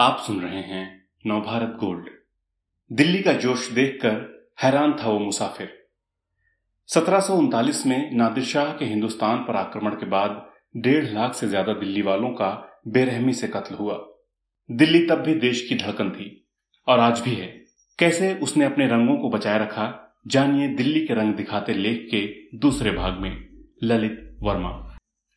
आप सुन रहे हैं नवभारत गोल्ड। दिल्ली का जोश देखकर हैरान था वो मुसाफिर। सत्रह में नादिर शाह के हिंदुस्तान पर आक्रमण के बाद डेढ़ लाख से ज़्यादा दिल्ली वालों का बेरहमी से कत्ल हुआ। दिल्ली तब भी देश की धड़कन थी, और आज भी है। कैसे उसने अपने रंगों को बचाए रखा, जानिए दिल्ली के रंग दिखाते लेख के दूसरे भाग में। ललित वर्मा।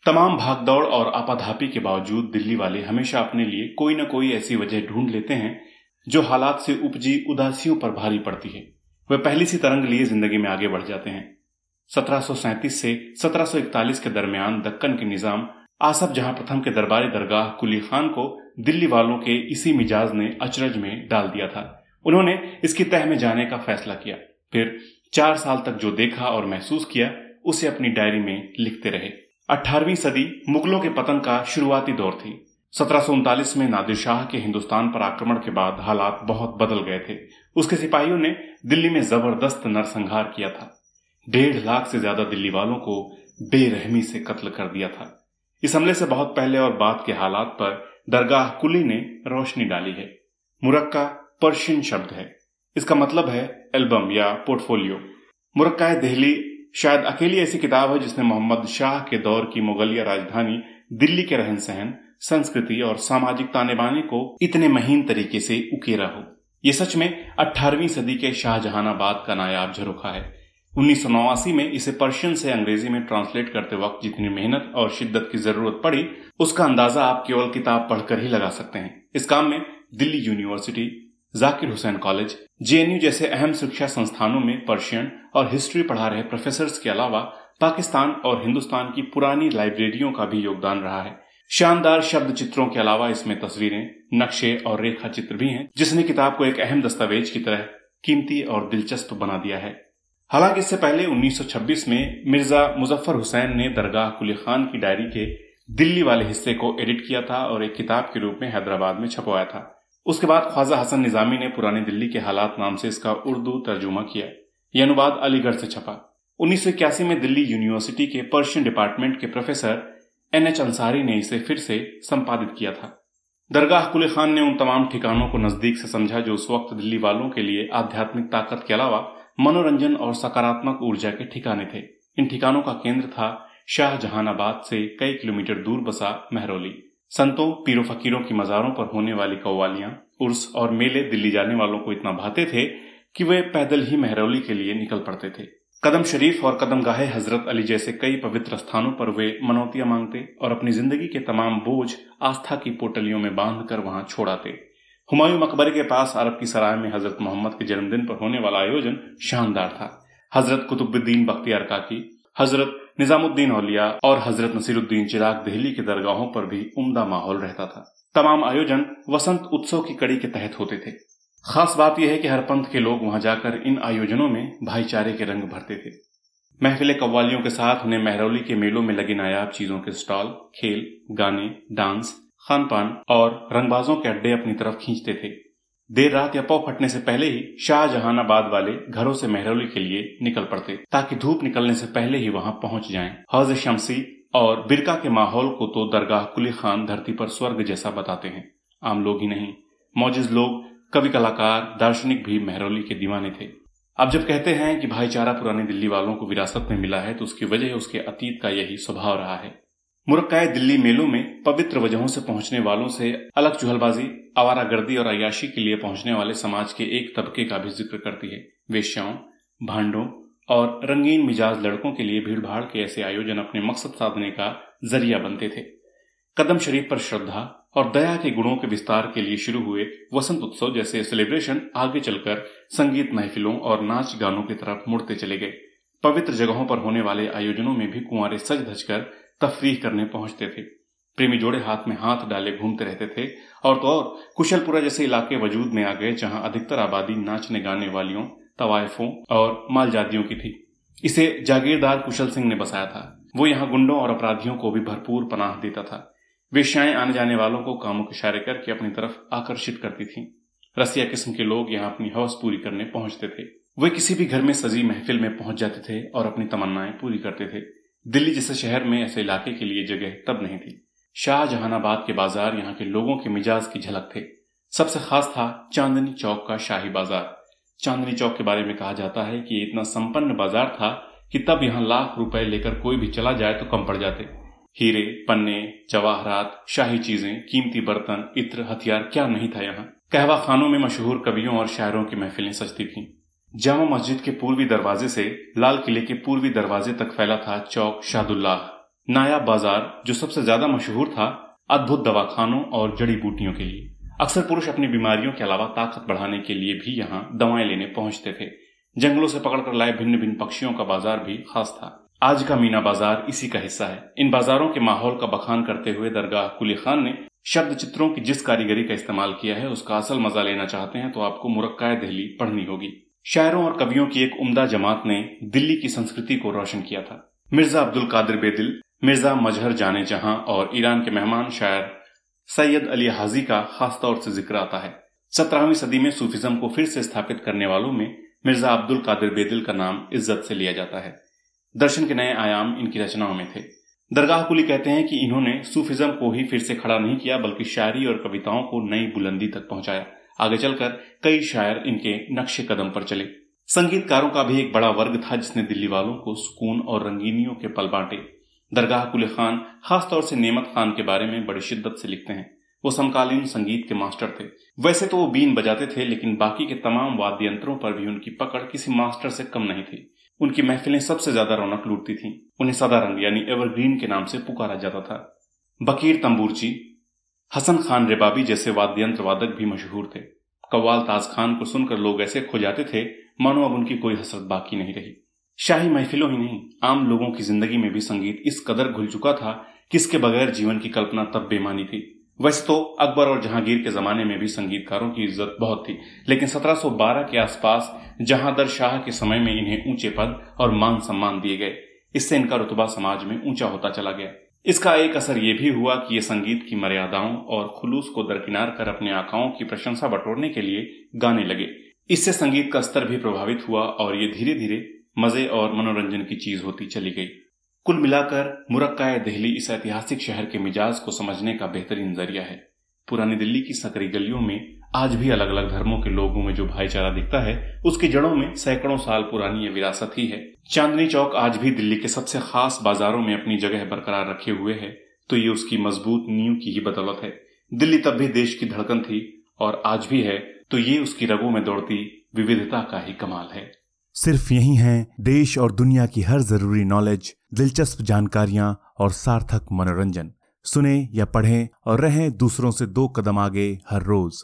तमाम भागदौड़ और आपाधापी के बावजूद दिल्ली वाले हमेशा अपने लिए कोई न कोई ऐसी वजह ढूंढ लेते हैं, जो हालात से उपजी उदासियों पर भारी पड़ती है। वे पहली सी तरंग लिए ज़िंदगी में आगे बढ़ जाते हैं। 1737 से 1741 के दरमियान दक्कन के निज़ाम, आसफ जहाँ प्रथम के दरबारी दरगाह कुली खान को दिल्ली वालों के इसी मिजाज ने अचरज में डाल दिया था। उन्होंने इसकी तह में जाने का फैसला किया। फिर चार साल तक जो देखा और महसूस किया, उसे अपनी डायरी में लिखते रहे। अठारहवीं सदी मुगलों के पतन का शुरुआती दौर थी। सत्रह सौ उनतालीस में नादिर शाह के हिंदुस्तान पर आक्रमण के बाद हालात बहुत बदल गए थे। उसके सिपाहियों ने दिल्ली में ज़बरदस्त नरसंहार किया था। डेढ़ लाख से ज़्यादा दिल्ली वालों को बेरहमी से कत्ल कर दिया था। इस हमले से बहुत पहले और बाद के हालात पर दरगाह कुली ने रोशनी डाली है। मुरक्का पर्शियन शब्द है। इसका मतलब है एल्बम या पोर्टफोलियो। मुरक्का दहली शायद अकेली ऐसी किताब है जिसने मोहम्मद शाह के दौर की मुगलिया राजधानी दिल्ली के रहन सहन संस्कृति और सामाजिक ताने बाने को इतने महीन तरीके से उकेरा हो। ये सच में 18वीं सदी के शाहजहानाबाद का नायाब झरोखा है। उन्नीस सौ नवासी में इसे पर्शियन से अंग्रेज़ी में ट्रांसलेट करते वक्त जितनी मेहनत और शिद्दत की ज़रूरत पड़ी, उसका अंदाज़ा आप केवल किताब पढ़कर ही लगा सकते हैं। इस काम में Delhi university Zakir Hussain college, JNU जैसे अहम शिक्षा संस्थानों में पर्शियन और हिस्ट्री पढ़ा रहे प्रोफेसर के अलावा पाकिस्तान और हिंदुस्तान की पुरानी लाइब्रेरियों का भी योगदान रहा है। शानदार शब्द चित्रों के अलावा इसमें तस्वीरें, नक्शे और रेखा चित्र भी हैं, जिसने किताब को एक अहम दस्तावेज़ की तरह कीमती और दिलचस्प बना दिया है। हालाँकि इससे पहले 1926 में मिर्ज़ा मुजफ्फर हुसैन ने दरगाह कुली खान की डायरी के दिल्ली वाले हिस्से को एडिट किया था और एक किताब के रूप में हैदराबाद में छपवाया था। उसके बाद ख्वाजा हसन निजामी ने पुरानी दिल्ली के हालात नाम से इसका उर्दू तर्जुमा किया। यह अनुवाद अलीगढ़ से छपा। उन्नीस सौ इक्यासी में दिल्ली यूनिवर्सिटी के पर्शियन डिपार्टमेंट के प्रोफेसर एन एच अंसारी ने इसे फिर से संपादित किया था। दरगाह कुले खान ने उन तमाम ठिकानों को नज़दीक से समझा जो उस वक्त दिल्ली वालों के लिए आध्यात्मिक ताकत के अलावा मनोरंजन और सकारात्मक ऊर्जा के ठिकाने थे। इन ठिकानों का केंद्र था शाहजहानाबाद से कई किलोमीटर दूर बसा महरौली। संतों, पीरो, फकीरों की मजारों पर होने वाली कव्वालियाँ, उर्स और मेले दिल्ली जाने वालों को इतना भाते थे कि वे पैदल ही महरौली के लिए निकल पड़ते थे। कदम शरीफ और कदम गाहे हज़रत अली जैसे कई पवित्र स्थानों पर वे मनौतियाँ मांगते और अपनी ज़िंदगी के तमाम बोझ आस्था की पोटलियों में बाँध कर वहाँ छोड़ाते। हुमायूं मकबरे के पास अरब की सराय में हज़रत मोहम्मद के जन्मदिन पर होने वाला आयोजन शानदार था। हज़रत कुतुबुद्दीन बख्तियार काकी हज़रत निजामुद्दीन औलिया और हज़रत नसीरुद्दीन चिराग दिल्ली के दरगाहों पर भी उम्दा माहौल रहता था। तमाम आयोजन वसंत उत्सव की कड़ी के तहत होते थे। खास बात यह है कि हर पंथ के लोग वहाँ जाकर इन आयोजनों में भाईचारे के रंग भरते थे। महफिल कव्वालियों के साथ उन्हें महरौली के मेलों में लगी नायाब चीज़ों के स्टॉल, खेल, गाने, डांस खान पान और रंगबाजों के अड्डे अपनी तरफ़ खींचते थे। देर रात या पौ फटने से पहले ही शाहजहानाबाद वाले घरों से मेहरौली के लिए निकल पड़ते, ताकि धूप निकलने से पहले ही वहाँ पहुँच जाएँ। हौज शमसी और बिरका के माहौल को तो दरगाह कुली खान धरती पर स्वर्ग जैसा बताते हैं। आम लोग ही नहीं मौजूद लोग, कवि कलाकार, दार्शनिक भी मेहरौली के दीवाने थे। अब जब कहते हैं कि भाईचारा पुरानी दिल्ली वालों को विरासत में मिला है तो उसकी वजह, उसके अतीत का यही स्वभाव रहा है। मुरक्काए दिल्ली मेलों में पवित्र वजहों से पहुँचने वालों से अलग चुहलबाजी, आवारागर्दी और अयाशी के लिए पहुँचने वाले समाज के एक तबके का भी ज़िक्र करती है। वेश्याओं भांडों और रंगीन मिजाज लड़कों के लिए भीड़ भाड़ के ऐसे आयोजन अपने मकसद साधने का ज़रिया बनते थे। कदम शरीफ पर श्रद्धा और दया के गुणों के विस्तार के लिए शुरू हुए वसंत उत्सव जैसे सेलिब्रेशन आगे चलकर संगीत, महफिलों और नाच गानों की तरफ़ मुड़ते चले गए। पवित्र जगहों पर होने वाले आयोजनों में भी कुंवरे सज धज कर तफरीह करने पहुँचते थे। प्रेमी जोड़े हाथ में हाथ डाले घूमते रहते थे। और तो और, कुशलपुरा जैसे इलाके वजूद में आ गए, जहाँ अधिकतर आबादी नाचने गाने वालियों, तवायफों और मालजादियों की थी। इसे जागीरदार कुशल सिंह ने बसाया था। वो यहाँ गुंडों और अपराधियों को भी भरपूर पनाह देता था। वेश्याएँ आने जाने वालों को कामों के इशारे करके अपनी तरफ़ आकर्षित करती थी। रसिया किस्म के लोग यहाँ अपनी हवस पूरी करने पहुँचते थे। वे किसी भी घर में सजी महफिल में पहुँच जाते थे और अपनी तमन्नाएँ पूरी करते थे। दिल्ली जैसे शहर में ऐसे इलाके के लिए जगह तब नहीं थी। शाहजहानाबाद के बाज़ार यहाँ के लोगों के मिजाज की झलक थे। सबसे खास था चांदनी चौक का शाही बाज़ार। चांदनी चौक के बारे में कहा जाता है कि इतना संपन्न बाज़ार था कि तब यहाँ लाख रुपए लेकर कोई भी चला जाए तो कम पड़ जाते। हीरे, पन्ने, जवाहरात, शाही चीज़ें, कीमती बर्तन, इत्र, हथियार क्या नहीं था यहाँ। कहवा खानों में मशहूर कवियों और शायरों की महफिलें सजती थीं। जामा मस्जिद के पूर्वी दरवाजे से लाल किले के पूर्वी दरवाजे तक फैला था चौक शादुल्लाह नायाब बाज़ार, जो सबसे ज़्यादा मशहूर था, अद्भुत दवाखानों और जड़ी बूटियों के लिए। अक्सर पुरुष अपनी बीमारियों के अलावा ताकत बढ़ाने के लिए भी यहाँ दवाएँ लेने पहुँचते थे। जंगलों से पकड़कर लाए भिन्न भिन्न पक्षियों का बाज़ार भी खास था। आज का मीना बाज़ार इसी का हिस्सा है। इन बाजारों के माहौल का बखान करते हुए दरगाह कुली खान ने शब्द चित्रों की जिस कारीगरी का इस्तेमाल किया है, उसका असल मज़ा लेना चाहते हैं तो आपको मुरक्का दहली पढ़नी होगी। शायरों और कवियों की एक उम्दा जमात ने दिल्ली की संस्कृति को रोशन किया था। मिर्ज़ा अब्दुल कादिर बेदिल, मिर्ज़ा मजहर जाने जहाँ और ईरान के मेहमान शायर सैयद अली हाजी का खास तौर से ज़िक्र आता है। सत्रहवीं सदी में सूफिज्म को फिर से स्थापित करने वालों में मिर्ज़ा अब्दुल कादिर बेदिल का नाम इज़्ज़त से लिया जाता है। दर्शन के नए आयाम इनकी रचनाओं में थे। दरगाह कुली कहते हैं कि इन्होंने सूफिज्म को ही फिर से खड़ा नहीं किया, बल्कि शायरी और कविताओं को नई बुलंदी तक पहुँचाया। आगे चलकर कई शायर इनके नक्शे कदम पर चले। संगीतकारों का भी एक बड़ा वर्ग था जिसने दिल्ली वालों को सुकून और रंगीनियों के पल बांटे। दरगाह कुल खान, खासतौर से नेमत खान के बारे में बड़ी शिद्दत से लिखते हैं। वो समकालीन संगीत के मास्टर थे। वैसे तो वो बीन बजाते थे, लेकिन बाकी के तमाम वाद्य यंत्रों पर भी उनकी पकड़ किसी मास्टर से कम नहीं थी। उनकी महफिलें सबसे ज़्यादा रौनक लूटती थीं। उन्हें सदा रंग यानी एवरग्रीन के नाम से पुकारा जाता था। बकीर तंबूरची हसन खान रेबाबी जैसे वाद्यंत्र वादक भी मशहूर थे। कव्वाल ताज खान को सुनकर लोग ऐसे खो जाते थे, मानो अब उनकी कोई हसरत बाकी नहीं रही। शाही महफिलों ही नहीं, आम लोगों की ज़िंदगी में भी संगीत इस कदर घुल चुका था कि इसके बगैर जीवन की कल्पना तब बेमानी थी। वैसे तो अकबर और जहांगीर के जमाने में भी संगीतकारों की इज़्ज़त बहुत थी, लेकिन 1712 के आसपास जहांदर शाह के समय में इन्हें ऊँचे पद और मान सम्मान दिए गए। इससे इनका रुतबा समाज में ऊँचा होता चला गया। इसका एक असर यह भी हुआ कि ये संगीत की मर्यादाओं और खुलूस को दरकिनार कर अपने आकाओं की प्रशंसा बटोरने के लिए गाने लगे। इससे संगीत का स्तर भी प्रभावित हुआ और ये धीरे धीरे मज़े और मनोरंजन की चीज़ होती चली गई। कुल मिलाकर मुरक्का दिल्ली इस ऐतिहासिक शहर के मिजाज को समझने का बेहतरीन ज़रिया है। पुरानी दिल्ली की सकरी गलियों में आज भी अलग अलग धर्मों के लोगों में जो भाईचारा दिखता है, उसकी जड़ों में सैकड़ों साल पुरानी यह विरासत ही है। चांदनी चौक आज भी दिल्ली के सबसे खास बाजारों में अपनी जगह बरकरार रखे हुए है तो ये उसकी मज़बूत नींव की ही बदौलत है। दिल्ली तब भी देश की धड़कन थी, और आज भी है तो ये उसकी रगों में दौड़ती विविधता का ही कमाल है। सिर्फ़ यही है, देश और दुनिया की हर ज़रूरी नॉलेज, दिलचस्प जानकारियाँ और सार्थक मनोरंजन। सुने या पढ़ें और रहें दूसरों से दो कदम आगे हर रोज।